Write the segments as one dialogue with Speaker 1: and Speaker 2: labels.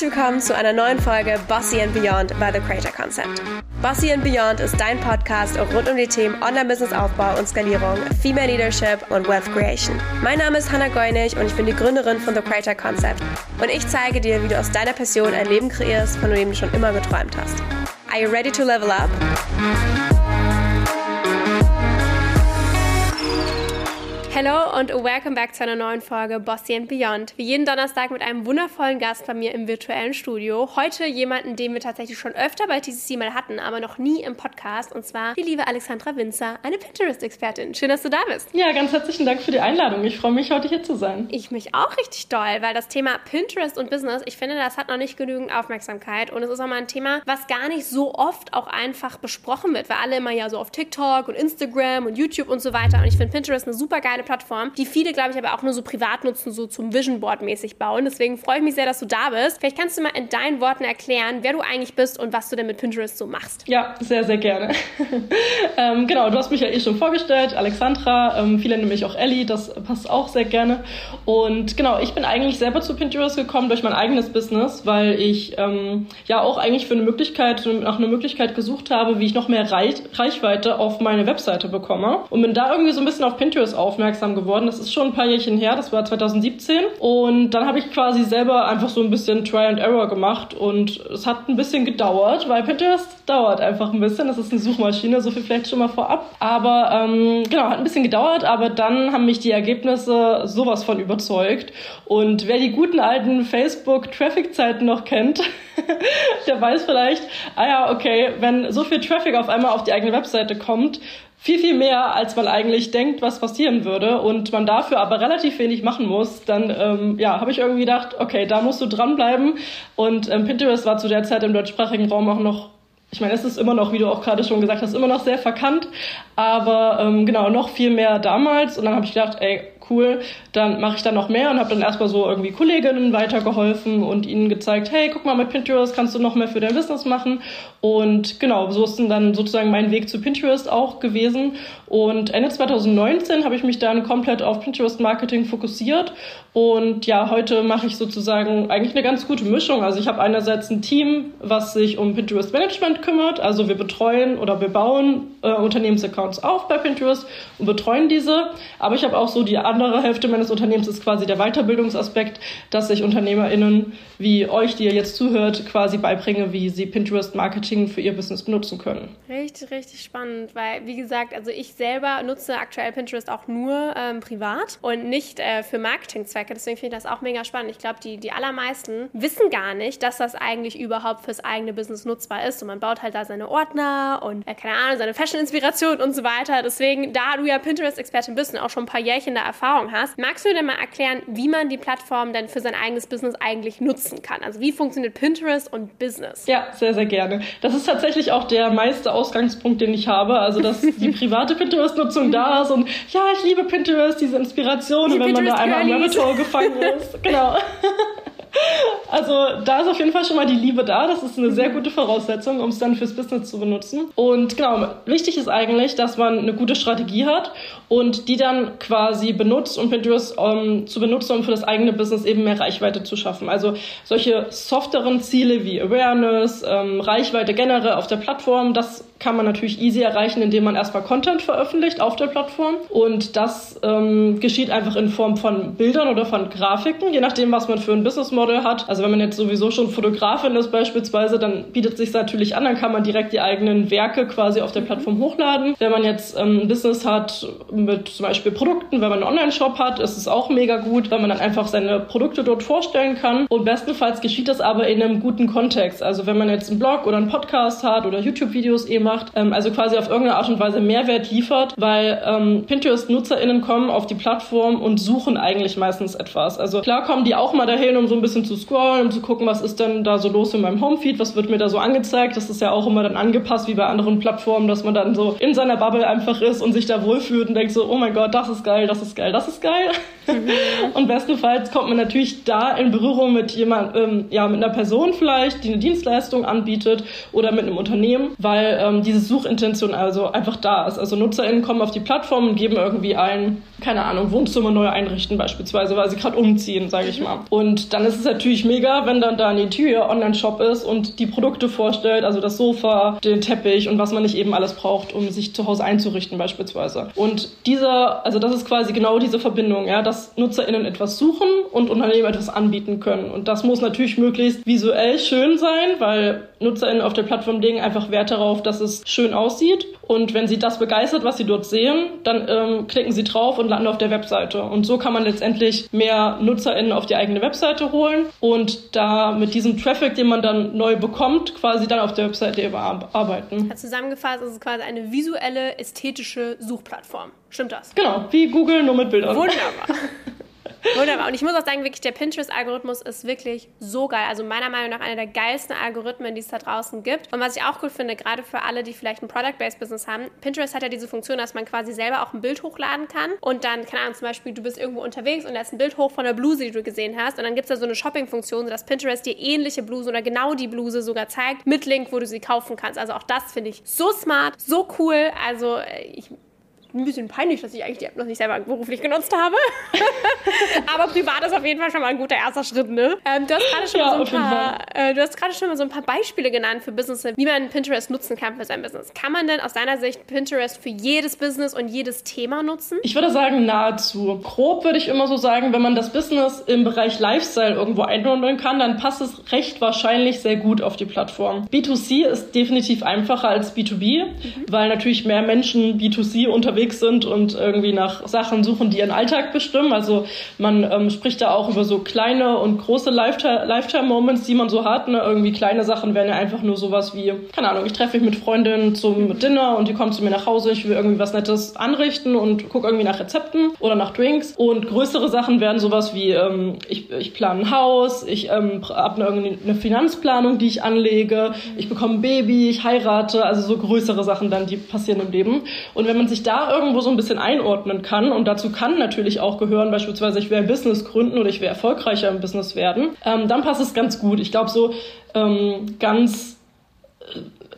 Speaker 1: Herzlich willkommen zu einer neuen Folge Bossy and Beyond by The Creator Concept. Bossy and Beyond ist dein Podcast rund um die Themen Online-Business-Aufbau und Skalierung, Female Leadership und Wealth Creation. Mein Name ist Hannah Goinig und ich bin die Gründerin von The Creator Concept. Und ich zeige dir, wie du aus deiner Passion ein Leben kreierst, von dem du schon immer geträumt hast. Are you ready to level up? Hallo und welcome back zu einer neuen Folge Bossy and Beyond. Wie jeden Donnerstag mit einem wundervollen Gast bei mir im virtuellen Studio. Heute jemanden, den wir tatsächlich schon öfter bei TCC mal hatten, aber noch nie im Podcast. Und zwar die liebe Alexandra Winzer, eine Pinterest-Expertin. Schön, dass du da bist.
Speaker 2: Ja, ganz herzlichen Dank für die Einladung. Ich freue mich, heute hier zu sein.
Speaker 1: Ich mich auch richtig doll, weil das Thema Pinterest und Business, ich finde, das hat noch nicht genügend Aufmerksamkeit. Und es ist auch mal ein Thema, was gar nicht so oft auch einfach besprochen wird, weil alle immer ja so auf TikTok und Instagram und YouTube und so weiter. Und ich finde Pinterest eine super geile Plattform, die viele, glaube ich, aber auch nur so privat nutzen, so zum Vision Board mäßig bauen. Deswegen freue ich mich sehr, dass du da bist. Vielleicht kannst du mal in deinen Worten erklären, wer du eigentlich bist und was du denn mit Pinterest so machst.
Speaker 2: Ja, sehr, sehr gerne. ähm, genau, du hast mich ja eh schon vorgestellt, Alexandra. Ähm, viele nennen mich auch Ellie, das passt auch sehr gerne. Und genau, ich bin eigentlich selber zu Pinterest gekommen durch mein eigenes Business, weil ich ähm, ja auch eigentlich für eine Möglichkeit, nach einer Möglichkeit gesucht habe, wie ich noch mehr Reich Reichweite auf meine Webseite bekomme. Und bin da irgendwie so ein bisschen auf Pinterest aufmerksam geworden geworden. Das ist schon ein paar Jährchen her, das war 2017. Und dann habe ich quasi selber einfach so ein bisschen Try and Error gemacht und es hat ein bisschen gedauert, weil Pinterest dauert einfach ein bisschen. Das ist eine Suchmaschine, so viel vielleicht schon mal vorab. Aber ähm, genau, hat ein bisschen gedauert, aber dann haben mich die Ergebnisse sowas von überzeugt. Und wer die guten alten Facebook-Traffic-Zeiten noch kennt, der weiß vielleicht, ah ja, okay, wenn so viel Traffic auf einmal auf die eigene Webseite kommt, viel, viel mehr, als man eigentlich denkt, was passieren würde und man dafür aber relativ wenig machen muss, dann ähm, ja, habe ich irgendwie gedacht, okay, da musst du dranbleiben. Und ähm, Pinterest war zu der Zeit im deutschsprachigen Raum auch noch ich meine, es ist immer noch, wie du auch gerade schon gesagt hast, immer noch sehr verkannt, aber ähm, genau, noch viel mehr damals. Und dann habe ich gedacht, ey, cool, dann mache ich da noch mehr und habe dann erstmal so irgendwie Kolleginnen weitergeholfen und ihnen gezeigt, hey, guck mal, mit Pinterest kannst du noch mehr für dein Business machen. Und genau, so ist dann sozusagen mein Weg zu Pinterest auch gewesen. Und Ende 2019 habe ich mich dann komplett auf Pinterest Marketing fokussiert. Und ja, heute mache ich sozusagen eigentlich eine ganz gute Mischung. Also ich habe einerseits ein Team, was sich um Pinterest Management kümmert. Also wir betreuen oder wir bauen äh, Unternehmensaccounts auf bei Pinterest und betreuen diese. Aber ich habe auch so die andere Hälfte meines Unternehmens ist quasi der Weiterbildungsaspekt, dass ich UnternehmerInnen wie euch, die ihr jetzt zuhört, quasi beibringe, wie sie Pinterest Marketing für ihr Business benutzen können.
Speaker 1: Richtig, richtig spannend, weil wie gesagt, also ich selber nutze aktuell Pinterest auch nur ähm, privat und nicht äh, für Marketingzwecke. Deswegen finde ich das auch mega spannend. Ich glaube, die, die allermeisten wissen gar nicht, dass das eigentlich überhaupt fürs eigene Business nutzbar ist. Und man baut halt da seine Ordner und, äh, keine Ahnung, seine Fashion-Inspiration und so weiter. Deswegen, da du ja Pinterest-Expertin bist und auch schon ein paar Jährchen da Erfahrung hast, magst du dir mal erklären, wie man die Plattform denn für sein eigenes Business eigentlich nutzen kann? Also wie funktioniert Pinterest und Business?
Speaker 2: Ja, sehr, sehr gerne. Das ist tatsächlich auch der meiste Ausgangspunkt, den ich habe. Also, dass die private Pinterest-Nutzung da ist und ja, ich liebe Pinterest, diese Inspiration, die wenn man da einmal im Rabbit Hole gefangen ist. Genau. Also da ist auf jeden Fall schon mal die Liebe da. Das ist eine sehr gute Voraussetzung, um es dann fürs Business zu benutzen. Und genau, wichtig ist eigentlich, dass man eine gute Strategie hat und die dann quasi benutzt, um Pinterest um, zu benutzen, um für das eigene Business eben mehr Reichweite zu schaffen. Also solche softeren Ziele wie Awareness, ähm, Reichweite generell auf der Plattform, das kann man natürlich easy erreichen, indem man erstmal Content veröffentlicht auf der Plattform. Und das ähm, geschieht einfach in Form von Bildern oder von Grafiken, je nachdem, was man für ein Business Model hat. Also wenn man jetzt sowieso schon Fotografin ist beispielsweise, dann bietet sich natürlich an, dann kann man direkt die eigenen Werke quasi auf der Plattform hochladen. Wenn man jetzt ähm, ein Business hat mit zum Beispiel Produkten, wenn man einen Online-Shop hat, ist es auch mega gut, weil man dann einfach seine Produkte dort vorstellen kann. Und bestenfalls geschieht das aber in einem guten Kontext. Also wenn man jetzt einen Blog oder einen Podcast hat oder YouTube-Videos eben macht, ähm, also quasi auf irgendeine Art und Weise Mehrwert liefert, weil ähm, Pinterest-NutzerInnen kommen auf die Plattform und suchen eigentlich meistens etwas. Also klar kommen die auch mal dahin, um so ein bisschen zu scrollen, um zu gucken, was ist denn da so los in meinem Homefeed, was wird mir da so angezeigt. Das ist ja auch immer dann angepasst wie bei anderen Plattformen, dass man dann so in seiner Bubble einfach ist und sich da wohlfühlt und denkt so, oh mein Gott, das ist geil, das ist geil, das ist geil. Und bestenfalls kommt man natürlich da in Berührung mit jemand, ähm, ja, mit einer Person vielleicht, die eine Dienstleistung anbietet oder mit einem Unternehmen, weil ähm, diese Suchintention also einfach da ist. Also NutzerInnen kommen auf die Plattform und geben irgendwie ein, keine Ahnung, Wohnzimmer neu einrichten beispielsweise, weil sie gerade umziehen, sage ich mal. Und dann ist es natürlich mega, wenn dann da ein Interior-Online-Shop ist und die Produkte vorstellt, also das Sofa, den Teppich und was man nicht eben alles braucht, um sich zu Hause einzurichten beispielsweise. Und dieser, also das ist quasi genau diese Verbindung, ja, dass NutzerInnen etwas suchen und Unternehmen etwas anbieten können. Und das muss natürlich möglichst visuell schön sein, weil NutzerInnen auf der Plattform legen einfach Wert darauf, dass es schön aussieht. Und wenn sie das begeistert, was sie dort sehen, dann ähm, klicken sie drauf und landen auf der Webseite. Und so kann man letztendlich mehr NutzerInnen auf die eigene Webseite holen und da mit diesem Traffic, den man dann neu bekommt, quasi dann auf der Webseite überarbeiten.
Speaker 1: Zusammengefasst ist es quasi eine visuelle, ästhetische Suchplattform. Stimmt das?
Speaker 2: Genau, wie Google, nur mit Bildern.
Speaker 1: Wunderbar. Wunderbar. Und ich muss auch sagen, wirklich, der Pinterest-Algorithmus ist wirklich so geil. Also meiner Meinung nach einer der geilsten Algorithmen, die es da draußen gibt. Und was ich auch cool finde, gerade für alle, die vielleicht ein Product-Based-Business haben, Pinterest hat ja diese Funktion, dass man quasi selber auch ein Bild hochladen kann. Und dann, keine Ahnung, zum Beispiel, du bist irgendwo unterwegs und ist ein Bild hoch von der Bluse, die du gesehen hast. Und dann gibt es da so eine Shopping-Funktion, sodass Pinterest dir ähnliche Bluse oder genau die Bluse sogar zeigt, mit Link, wo du sie kaufen kannst. Also auch das finde ich so smart, so cool. Also äh, ich ein bisschen peinlich, dass ich eigentlich die App noch nicht selber beruflich genutzt habe. Aber privat ist auf jeden Fall schon mal ein guter erster Schritt, ne? Ähm, du hast gerade schon, ja, so äh, schon mal so ein paar Beispiele genannt für Businesses, wie man Pinterest nutzen kann für sein Business. Kann man denn aus deiner Sicht Pinterest für jedes Business und jedes Thema nutzen?
Speaker 2: Ich würde sagen, nahezu. Grob würde ich immer so sagen, wenn man das Business im Bereich Lifestyle irgendwo einordnen kann, dann passt es recht wahrscheinlich sehr gut auf die Plattform. B2C ist definitiv einfacher als B2B, mhm. weil natürlich mehr Menschen B2C unterwegs unterwegs sind und irgendwie nach Sachen suchen, die ihren Alltag bestimmen. Also man ähm, spricht da auch über so kleine und große Lifetime-Moments, die man so hat. Ne? Irgendwie kleine Sachen wären ja einfach nur sowas wie, keine Ahnung, ich treffe mich mit Freundinnen zum Dinner und die kommt zu mir nach Hause, ich will irgendwie was Nettes anrichten und gucke irgendwie nach Rezepten oder nach Drinks. Und größere Sachen wären sowas wie, ähm, ich, ich plane ein Haus, ich ähm, habe eine, eine Finanzplanung, die ich anlege, ich bekomme ein Baby, ich heirate, also so größere Sachen dann, die passieren im Leben. Und wenn man sich da irgendwo so ein bisschen einordnen kann. Und dazu kann natürlich auch gehören, beispielsweise ich will ein Business gründen oder ich will erfolgreicher im Business werden. Ähm, dann passt es ganz gut. Ich glaube, so ähm, ganz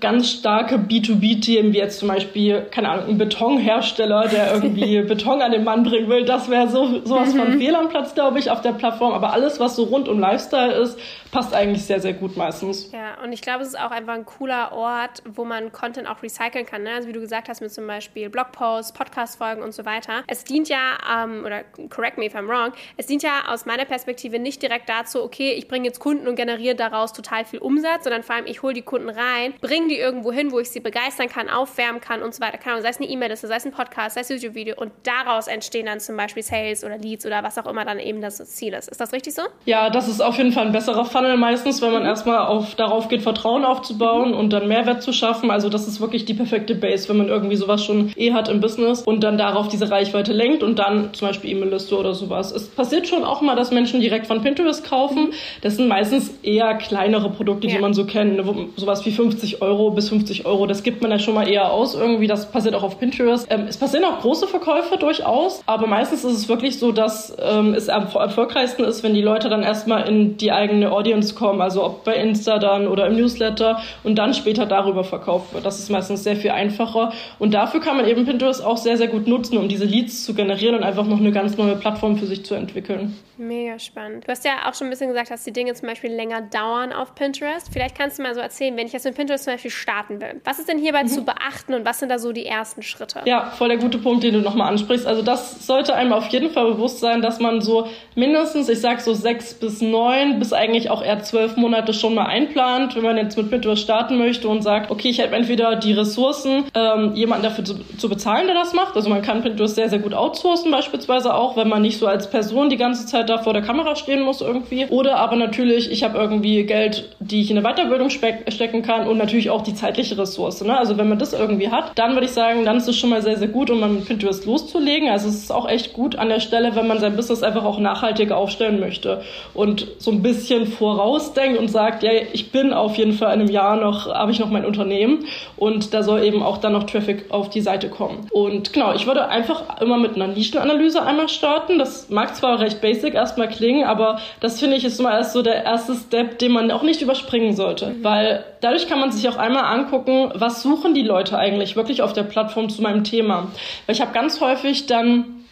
Speaker 2: ganz starke B2B-Themen, wie jetzt zum Beispiel, keine Ahnung, ein Betonhersteller, der irgendwie Beton an den Mann bringen will, das wäre so, sowas von mhm. fehl am Platz, glaube ich, auf der Plattform. Aber alles, was so rund um Lifestyle ist, passt eigentlich sehr, sehr gut meistens.
Speaker 1: Ja, und ich glaube, es ist auch einfach ein cooler Ort, wo man Content auch recyceln kann. Ne? Also wie du gesagt hast, mit zum Beispiel Blogposts, Podcast-Folgen und so weiter. Es dient ja, ähm, oder correct me if I'm wrong, es dient ja aus meiner Perspektive nicht direkt dazu, okay, ich bringe jetzt Kunden und generiere daraus total viel Umsatz, sondern vor allem, ich hole die Kunden rein, bringe die irgendwo hin, wo ich sie begeistern kann, aufwärmen kann und so weiter. Kann, sei es eine E-Mail-Liste, sei es ein Podcast, sei es ein YouTube-Video und daraus entstehen dann zum Beispiel Sales oder Leads oder was auch immer dann eben das Ziel ist. Ist das richtig so?
Speaker 2: Ja, das ist auf jeden Fall ein besserer Funnel meistens, wenn man mhm. erstmal auf, darauf geht, Vertrauen aufzubauen mhm. und dann Mehrwert zu schaffen. Also das ist wirklich die perfekte Base, wenn man irgendwie sowas schon eh hat im Business und dann darauf diese Reichweite lenkt und dann zum Beispiel E-Mail-Liste oder sowas. Es passiert schon auch mal, dass Menschen direkt von Pinterest kaufen. Mhm. Das sind meistens eher kleinere Produkte, die ja. man so kennt. Ne? Sowas wie 50 Euro bis 50 Euro, das gibt man ja schon mal eher aus irgendwie. Das passiert auch auf Pinterest. Ähm, es passieren auch große Verkäufe durchaus, aber meistens ist es wirklich so, dass ähm, es am erfolgreichsten ist, wenn die Leute dann erstmal in die eigene Audience kommen, also ob bei Insta dann oder im Newsletter und dann später darüber verkauft wird. Das ist meistens sehr viel einfacher und dafür kann man eben Pinterest auch sehr, sehr gut nutzen, um diese Leads zu generieren und einfach noch eine ganz neue Plattform für sich zu entwickeln.
Speaker 1: Mega spannend. Du hast ja auch schon ein bisschen gesagt, dass die Dinge zum Beispiel länger dauern auf Pinterest. Vielleicht kannst du mal so erzählen, wenn ich jetzt mit Pinterest zum Beispiel starten will. Was ist denn hierbei mhm. zu beachten und was sind da so die ersten Schritte?
Speaker 2: Ja, voll der gute Punkt, den du nochmal ansprichst. Also das sollte einem auf jeden Fall bewusst sein, dass man so mindestens, ich sag so sechs bis neun bis eigentlich auch eher zwölf Monate schon mal einplant, wenn man jetzt mit Pinterest starten möchte und sagt, okay, ich habe entweder die Ressourcen, ähm, jemanden dafür zu, zu bezahlen, der das macht. Also man kann Pinterest sehr, sehr gut outsourcen beispielsweise auch, wenn man nicht so als Person die ganze Zeit da vor der Kamera stehen muss irgendwie. Oder aber natürlich, ich habe irgendwie Geld, die ich in eine Weiterbildung stecken kann und natürlich auch die zeitliche Ressource. Ne? Also wenn man das irgendwie hat, dann würde ich sagen, dann ist es schon mal sehr, sehr gut, um man Pinterest loszulegen. Also es ist auch echt gut an der Stelle, wenn man sein Business einfach auch nachhaltig aufstellen möchte und so ein bisschen vorausdenkt und sagt, ja, ich bin auf jeden Fall in einem Jahr noch, habe ich noch mein Unternehmen und da soll eben auch dann noch Traffic auf die Seite kommen. Und genau, ich würde einfach immer mit einer Nischenanalyse einmal starten. Das mag zwar recht basic erstmal klingen, aber das finde ich ist immer erst so der erste Step, den man auch nicht überspringen sollte, mhm. weil dadurch kann man sich auch einmal angucken, was suchen die Leute eigentlich wirklich auf der Plattform zu meinem Thema. Weil ich habe ganz häufig dann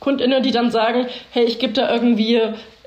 Speaker 2: KundInnen, die dann sagen, hey, ich gebe da irgendwie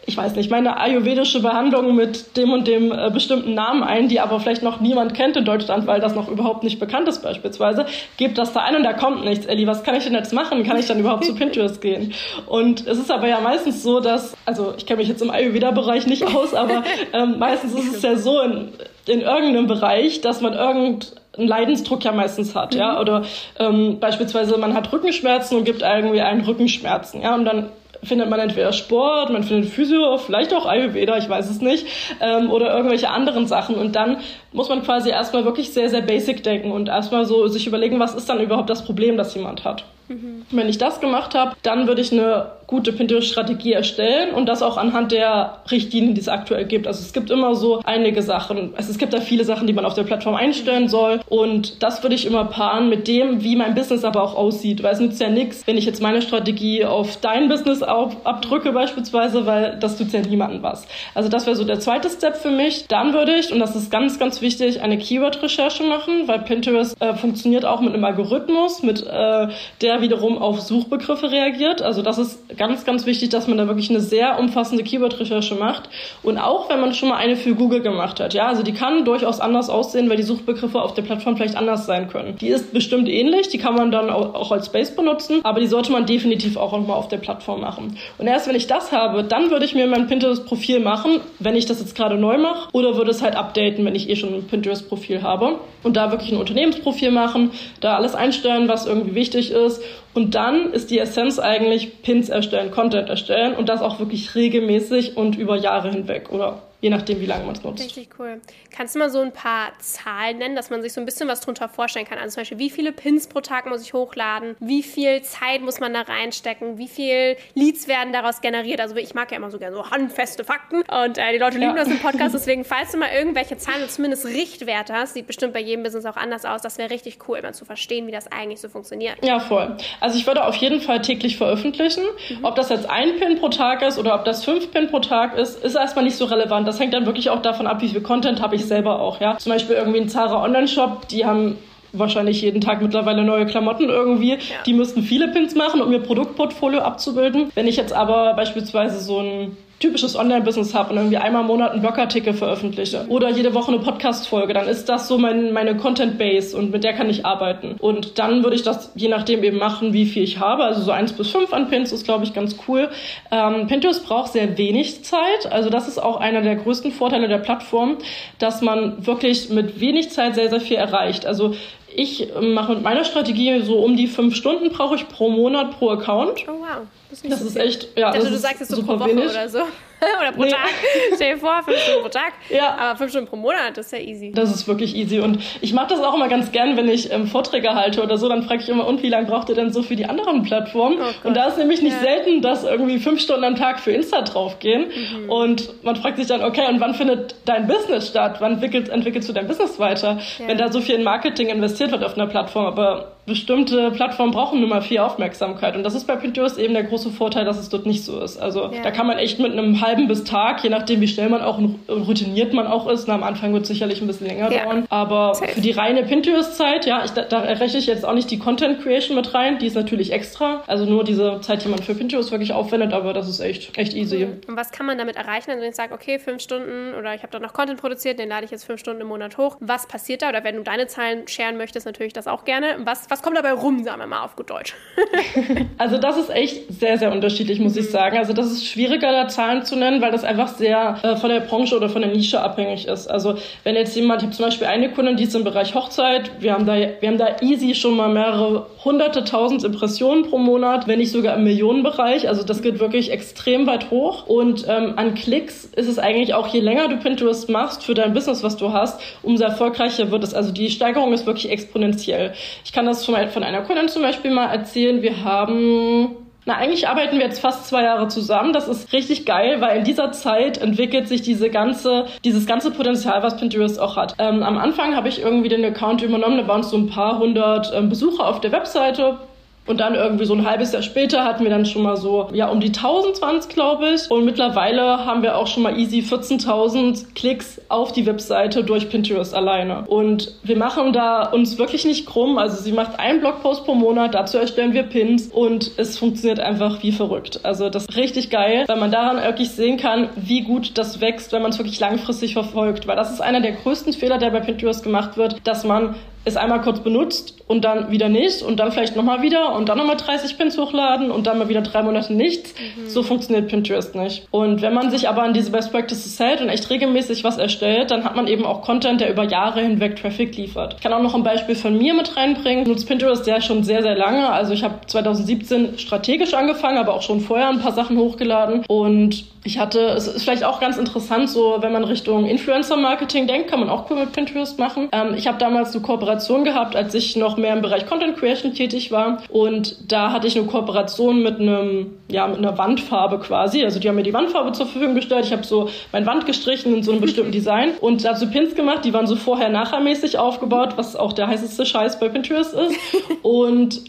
Speaker 2: ich weiß nicht, meine ayurvedische Behandlung mit dem und dem äh, bestimmten Namen ein, die aber vielleicht noch niemand kennt in Deutschland, weil das noch überhaupt nicht bekannt ist beispielsweise, gebt das da ein und da kommt nichts. Elli, was kann ich denn jetzt machen? Kann ich dann überhaupt zu Pinterest gehen? Und es ist aber ja meistens so, dass, also ich kenne mich jetzt im Ayurveda-Bereich nicht aus, aber ähm, meistens ist es ja so in, in irgendeinem Bereich, dass man irgendeinen Leidensdruck ja meistens hat, mhm. ja, oder ähm, beispielsweise man hat Rückenschmerzen und gibt irgendwie einen Rückenschmerzen, ja, und dann findet man entweder Sport, man findet Physio, vielleicht auch Ayurveda, ich weiß es nicht, ähm, oder irgendwelche anderen Sachen. Und dann muss man quasi erstmal wirklich sehr, sehr basic denken und erstmal so sich überlegen, was ist dann überhaupt das Problem, das jemand hat. Mhm. Wenn ich das gemacht habe, dann würde ich eine gute Pinterest-Strategie erstellen und das auch anhand der Richtlinien, die es aktuell gibt. Also es gibt immer so einige Sachen. Also es gibt da viele Sachen, die man auf der Plattform einstellen soll und das würde ich immer paaren mit dem, wie mein Business aber auch aussieht. Weil es nützt ja nichts, wenn ich jetzt meine Strategie auf dein Business abdrücke beispielsweise, weil das tut ja niemandem was. Also das wäre so der zweite Step für mich. Dann würde ich, und das ist ganz, ganz wichtig, eine Keyword-Recherche machen, weil Pinterest äh, funktioniert auch mit einem Algorithmus, mit äh, der wiederum auf Suchbegriffe reagiert. Also das ist ganz, ganz wichtig, dass man da wirklich eine sehr umfassende Keyword-Recherche macht. Und auch wenn man schon mal eine für Google gemacht hat, ja, also die kann durchaus anders aussehen, weil die Suchbegriffe auf der Plattform vielleicht anders sein können. Die ist bestimmt ähnlich, die kann man dann auch als Base benutzen, aber die sollte man definitiv auch nochmal auf der Plattform machen. Und erst wenn ich das habe, dann würde ich mir mein Pinterest-Profil machen, wenn ich das jetzt gerade neu mache, oder würde es halt updaten, wenn ich eh schon ein Pinterest-Profil habe. Und da wirklich ein Unternehmensprofil machen, da alles einstellen, was irgendwie wichtig ist und dann ist die Essenz eigentlich Pins erstellen, Content erstellen und das auch wirklich regelmäßig und über Jahre hinweg oder je nachdem, wie lange man es nutzt.
Speaker 1: Richtig cool. Kannst du mal so ein paar Zahlen nennen, dass man sich so ein bisschen was drunter vorstellen kann? Also zum Beispiel, wie viele Pins pro Tag muss ich hochladen? Wie viel Zeit muss man da reinstecken? Wie viel Leads werden daraus generiert? Also ich mag ja immer so gerne so handfeste Fakten und äh, die Leute lieben ja. das im Podcast. Deswegen, falls du mal irgendwelche Zahlen oder zumindest Richtwerte hast, sieht bestimmt bei jedem Business auch anders aus. Das wäre richtig cool, immer zu verstehen, wie das eigentlich so funktioniert.
Speaker 2: Ja, voll. Also ich würde auf jeden Fall täglich veröffentlichen. Mhm. Ob das jetzt ein Pin pro Tag ist oder ob das fünf Pin pro Tag ist, ist erstmal nicht so relevant das hängt dann wirklich auch davon ab, wie viel Content habe ich selber auch, ja. Zum Beispiel irgendwie ein Zara Online-Shop, die haben wahrscheinlich jeden Tag mittlerweile neue Klamotten irgendwie. Ja. Die müssten viele Pins machen, um ihr Produktportfolio abzubilden. Wenn ich jetzt aber beispielsweise so ein typisches Online-Business habe und irgendwie einmal im Monat einen Blogartikel veröffentliche oder jede Woche eine Podcast-Folge, dann ist das so mein, meine Content-Base und mit der kann ich arbeiten. Und dann würde ich das je nachdem eben machen, wie viel ich habe. Also so eins bis fünf an Pins ist, glaube ich, ganz cool. Ähm, Pinterest braucht sehr wenig Zeit. Also das ist auch einer der größten Vorteile der Plattform, dass man wirklich mit wenig Zeit sehr, sehr viel erreicht. Also ich mache mit meiner Strategie so um die fünf Stunden brauche ich pro Monat pro Account.
Speaker 1: Oh wow.
Speaker 2: Das ist, das so ist echt, ja.
Speaker 1: Dachte, du sagst es so pro Woche wenig. oder so. oder pro nee. Tag. Stell dir vor, fünf Stunden pro Tag. Ja. Aber fünf Stunden pro Monat, das ist ja easy.
Speaker 2: Das ist wirklich easy. Und ich mache das auch immer ganz gern, wenn ich ähm, Vorträge halte oder so, dann frage ich immer, und wie lange braucht ihr denn so für die anderen Plattformen? Oh und da ist nämlich nicht ja. selten, dass irgendwie fünf Stunden am Tag für Insta draufgehen. Mhm. Und man fragt sich dann, okay, und wann findet dein Business statt? Wann entwickelst, entwickelst du dein Business weiter? Ja. Wenn da so viel in Marketing investiert wird auf einer Plattform, aber bestimmte Plattformen brauchen nur mal viel Aufmerksamkeit. Und das ist bei Pinterest eben der große Vorteil, dass es dort nicht so ist. Also ja. da kann man echt mit einem halben bis Tag, je nachdem wie schnell man auch und routiniert man auch ist, na, am Anfang wird es sicherlich ein bisschen länger ja. dauern. Aber Safe. für die reine Pinterest-Zeit, ja, ich, da, da rechne ich jetzt auch nicht die Content Creation mit rein, die ist natürlich extra. Also nur diese Zeit, die man für Pinterest wirklich aufwendet, aber das ist echt, echt easy.
Speaker 1: Und was kann man damit erreichen, also wenn ich sage, okay, fünf Stunden oder ich habe da noch Content produziert, den lade ich jetzt fünf Stunden im Monat hoch. Was passiert da? Oder wenn du deine Zahlen scheren möchtest, natürlich das auch gerne. Was was kommt dabei rum, sagen wir mal auf gut Deutsch?
Speaker 2: also das ist echt sehr, sehr unterschiedlich, muss mhm. ich sagen. Also das ist schwieriger, da Zahlen zu nennen, weil das einfach sehr äh, von der Branche oder von der Nische abhängig ist. Also wenn jetzt jemand, ich habe zum Beispiel eine Kundin, die ist im Bereich Hochzeit, wir haben da, wir haben da easy schon mal mehrere hunderte, tausend Impressionen pro Monat, wenn nicht sogar im Millionenbereich. Also das geht wirklich extrem weit hoch. Und ähm, an Klicks ist es eigentlich auch, je länger du Pinterest machst für dein Business, was du hast, umso erfolgreicher wird es. Also die Steigerung ist wirklich exponentiell. Ich kann das von einer Kundin zum Beispiel mal erzählen. Wir haben na, eigentlich arbeiten wir jetzt fast zwei Jahre zusammen. Das ist richtig geil, weil in dieser Zeit entwickelt sich diese ganze, dieses ganze Potenzial, was Pinterest auch hat. Ähm, am Anfang habe ich irgendwie den Account übernommen, da waren es so ein paar hundert ähm, Besucher auf der Webseite und dann irgendwie so ein halbes Jahr später hatten wir dann schon mal so, ja, um die 1020, glaube ich. Und mittlerweile haben wir auch schon mal easy 14.000 Klicks auf die Webseite durch Pinterest alleine. Und wir machen da uns wirklich nicht krumm. Also sie macht einen Blogpost pro Monat, dazu erstellen wir Pins und es funktioniert einfach wie verrückt. Also das ist richtig geil, weil man daran wirklich sehen kann, wie gut das wächst, wenn man es wirklich langfristig verfolgt. Weil das ist einer der größten Fehler, der bei Pinterest gemacht wird, dass man es einmal kurz benutzt und dann wieder nicht und dann vielleicht nochmal wieder und dann nochmal 30 Pins hochladen und dann mal wieder drei Monate nichts. Mhm. So funktioniert Pinterest nicht. Und wenn man sich aber an diese Best Practices hält und echt regelmäßig was erstellt, dann hat man eben auch Content, der über Jahre hinweg Traffic liefert. Ich kann auch noch ein Beispiel von mir mit reinbringen. Ich nutze Pinterest ja schon sehr, sehr lange. Also ich habe 2017 strategisch angefangen, aber auch schon vorher ein paar Sachen hochgeladen und ich hatte, es ist vielleicht auch ganz interessant, so wenn man Richtung Influencer-Marketing denkt, kann man auch cool mit Pinterest machen. Ähm, ich habe damals eine Kooperation gehabt, als ich noch mehr im Bereich Content Creation tätig war. Und da hatte ich eine Kooperation mit einem, ja, mit einer Wandfarbe quasi. Also die haben mir die Wandfarbe zur Verfügung gestellt. Ich habe so mein Wand gestrichen in so einem bestimmten Design und dazu Pins gemacht. Die waren so vorher-nachher-mäßig aufgebaut, was auch der heißeste Scheiß bei Pinterest ist. Und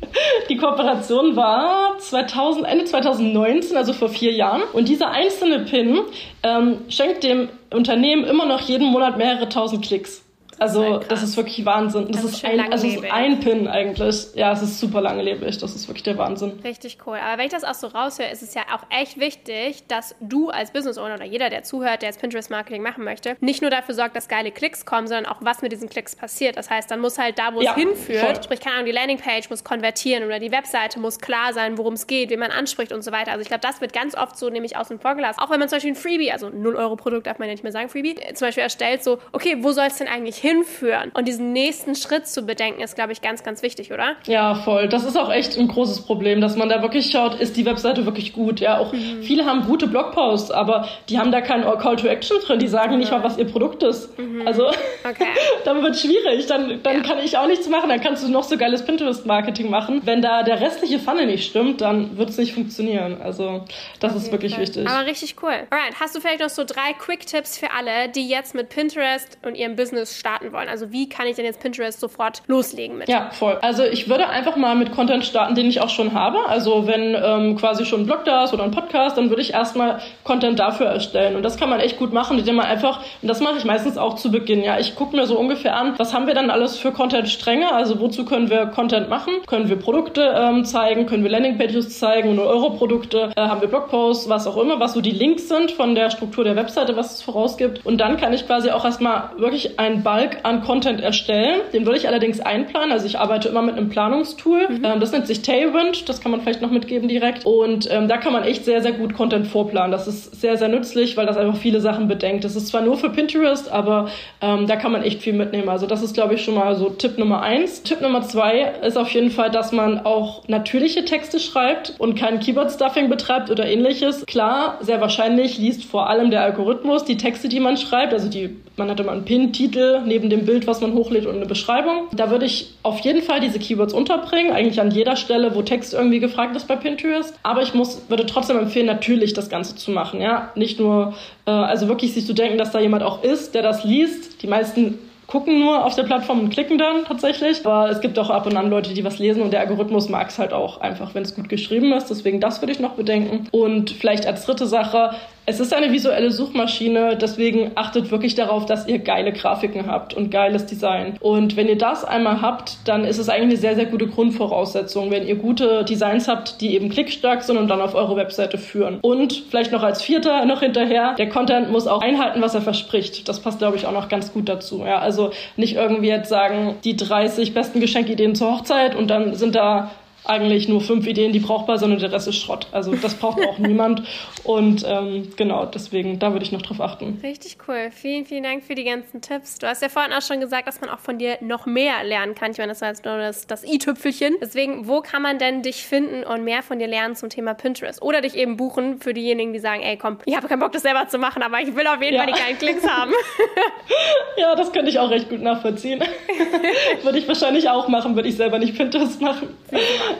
Speaker 2: die Kooperation war 2000, Ende 2019, also vor vier Jahren. Und dieser einzelne Pin ähm, schenkt dem Unternehmen immer noch jeden Monat mehrere tausend Klicks. Also das ist wirklich Wahnsinn. Das, das ist, ein, also ist ein Pin eigentlich. Ja, es ist super langlebig. Das ist wirklich der Wahnsinn.
Speaker 1: Richtig cool. Aber wenn ich das auch so raushöre, ist es ja auch echt wichtig, dass du als Business Owner oder jeder, der zuhört, der jetzt Pinterest Marketing machen möchte, nicht nur dafür sorgt, dass geile Klicks kommen, sondern auch was mit diesen Klicks passiert. Das heißt, dann muss halt da, wo ja, es hinführt, voll. sprich keine Ahnung, die Landingpage muss konvertieren oder die Webseite muss klar sein, worum es geht, wen man anspricht und so weiter. Also ich glaube, das wird ganz oft so nämlich außen vor gelassen. Auch wenn man zum Beispiel ein Freebie, also 0 Euro Produkt darf man ja nicht mehr sagen, Freebie, zum Beispiel erstellt, so, okay, wo soll es denn eigentlich hinführen? führen. Und diesen nächsten Schritt zu bedenken, ist, glaube ich, ganz, ganz wichtig, oder?
Speaker 2: Ja, voll. Das ist auch echt ein großes Problem, dass man da wirklich schaut, ist die Webseite wirklich gut? Ja, auch mhm. viele haben gute Blogposts, aber die haben da keinen Call to Action drin. Die sagen mhm. nicht mal, was ihr Produkt ist. Mhm. Also, okay. dann wird es schwierig. Dann, dann ja. kann ich auch nichts machen. Dann kannst du noch so geiles Pinterest-Marketing machen. Wenn da der restliche Funnel nicht stimmt, dann wird es nicht funktionieren. Also, das ist wirklich Fall. wichtig.
Speaker 1: Aber richtig cool. Alright, hast du vielleicht noch so drei Quick-Tipps für alle, die jetzt mit Pinterest und ihrem Business starten wollen? Also, wie kann ich denn jetzt Pinterest sofort loslegen mit?
Speaker 2: Ja, voll. Also ich würde einfach mal mit Content starten, den ich auch schon habe. Also wenn ähm, quasi schon ein Blog da ist oder ein Podcast, dann würde ich erstmal Content dafür erstellen. Und das kann man echt gut machen, indem man einfach, und das mache ich meistens auch zu Beginn, ja, ich gucke mir so ungefähr an, was haben wir dann alles für Content-Stränge, also wozu können wir Content machen? Können wir Produkte ähm, zeigen, können wir Landingpages zeigen, nur Euro-Produkte, äh, haben wir Blogposts, was auch immer, was so die Links sind von der Struktur der Webseite, was es vorausgibt. Und dann kann ich quasi auch erstmal wirklich einen Bulk an Content erstellen. Den würde ich allerdings einplanen. Also ich arbeite immer mit einem Planungstool. Mhm. Ähm, das nennt sich Tailwind. Das kann man vielleicht noch mitgeben direkt. Und ähm, da kann man echt sehr, sehr gut Content vorplanen. Das ist sehr, sehr nützlich, weil das einfach viele Sachen bedenkt. Das ist zwar nur für Pinterest, aber ähm, da kann man echt viel mitnehmen. Also das ist, glaube ich, schon mal so Tipp Nummer eins. Tipp Nummer zwei ist auf jeden Fall, dass man auch natürliche Texte schreibt und kein Keyword-Stuffing betreibt oder ähnliches. Klar, sehr wahrscheinlich liest vor allem der Algorithmus die Texte, die man schreibt. Also die, man hat immer einen Pin-Titel neben dem Bild, was man hochlädt und eine Beschreibung. Da würde ich auf jeden Fall diese Keywords unterbringen, eigentlich an jeder Stelle, wo Text irgendwie gefragt ist bei Pinterest. Aber ich muss, würde trotzdem empfehlen, natürlich das Ganze zu machen. Ja, nicht nur, äh, also wirklich sich zu denken, dass da jemand auch ist, der das liest. Die meisten gucken nur auf der Plattform und klicken dann tatsächlich. Aber es gibt auch ab und an Leute, die was lesen und der Algorithmus mag es halt auch einfach, wenn es gut geschrieben ist. Deswegen das würde ich noch bedenken. Und vielleicht als dritte Sache, Es ist eine visuelle Suchmaschine, deswegen achtet wirklich darauf, dass ihr geile Grafiken habt und geiles Design. Und wenn ihr das einmal habt, dann ist es eigentlich eine sehr, sehr gute Grundvoraussetzung, wenn ihr gute Designs habt, die eben klickstark sind und dann auf eure Webseite führen. Und vielleicht noch als vierter noch hinterher, der Content muss auch einhalten, was er verspricht. Das passt, glaube ich, auch noch ganz gut dazu. Ja, also nicht irgendwie jetzt sagen, die 30 besten Geschenkideen zur Hochzeit und dann sind da eigentlich nur fünf Ideen, die brauchbar sind und der Rest ist Schrott. Also das braucht auch niemand. Und ähm, genau, deswegen, da würde ich noch drauf achten.
Speaker 1: Richtig cool. Vielen, vielen Dank für die ganzen Tipps. Du hast ja vorhin auch schon gesagt, dass man auch von dir noch mehr lernen kann. Ich meine, das war jetzt nur das, das i-Tüpfelchen. Deswegen, wo kann man denn dich finden und mehr von dir lernen zum Thema Pinterest? Oder dich eben buchen für diejenigen, die sagen, ey, komm, ich habe keinen Bock, das selber zu machen, aber ich will auf jeden ja. Fall die geilen Klicks haben.
Speaker 2: ja, das könnte ich auch recht gut nachvollziehen. würde ich wahrscheinlich auch machen, würde ich selber nicht Pinterest machen.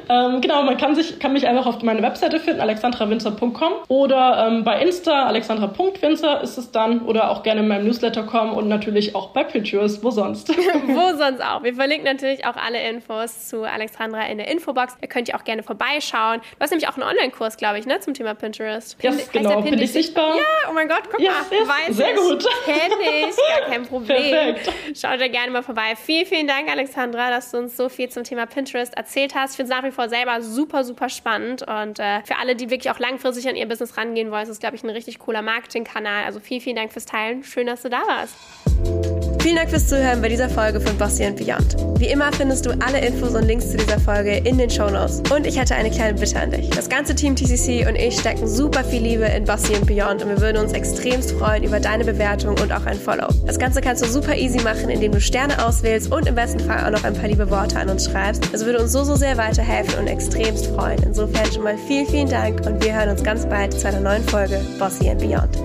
Speaker 2: Ähm, genau, man kann, sich, kann mich einfach auf meine Webseite finden, alexandrawinzer.com oder ähm, bei Insta, alexandra.winzer ist es dann oder auch gerne in meinem Newsletter kommen und natürlich auch bei Pinterest, wo sonst.
Speaker 1: wo sonst auch. Wir verlinken natürlich auch alle Infos zu Alexandra in der Infobox. Ihr könnt ja auch gerne vorbeischauen. Du hast nämlich auch einen Online-Kurs, glaube ich, ne, zum Thema Pinterest.
Speaker 2: Ja, yes, genau. Bin ich sichtbar?
Speaker 1: Ja, oh mein Gott, guck yes, mal.
Speaker 2: Yes, weiß sehr ich. gut.
Speaker 1: Kenn ich, gar kein Problem. Perfekt. Schaut da gerne mal vorbei. Vielen, vielen Dank, Alexandra, dass du uns so viel zum Thema Pinterest erzählt hast. Ich nach wie vor selber super, super spannend. Und äh, für alle, die wirklich auch langfristig an ihr Business rangehen wollen, ist es, glaube ich, ein richtig cooler Marketingkanal. Also vielen, vielen Dank fürs Teilen. Schön, dass du da warst. Vielen Dank fürs Zuhören bei dieser Folge von Bossy Beyond. Wie immer findest du alle Infos und Links zu dieser Folge in den Show Notes. Und ich hatte eine kleine Bitte an dich. Das ganze Team TCC und ich stecken super viel Liebe in Bossy Beyond und wir würden uns extremst freuen über deine Bewertung und auch ein Follow. Das Ganze kannst du super easy machen, indem du Sterne auswählst und im besten Fall auch noch ein paar liebe Worte an uns schreibst. Das würde uns so, so sehr weiterhelfen und extremst freuen. Insofern schon mal vielen, vielen Dank und wir hören uns ganz bald zu einer neuen Folge Bossy Beyond.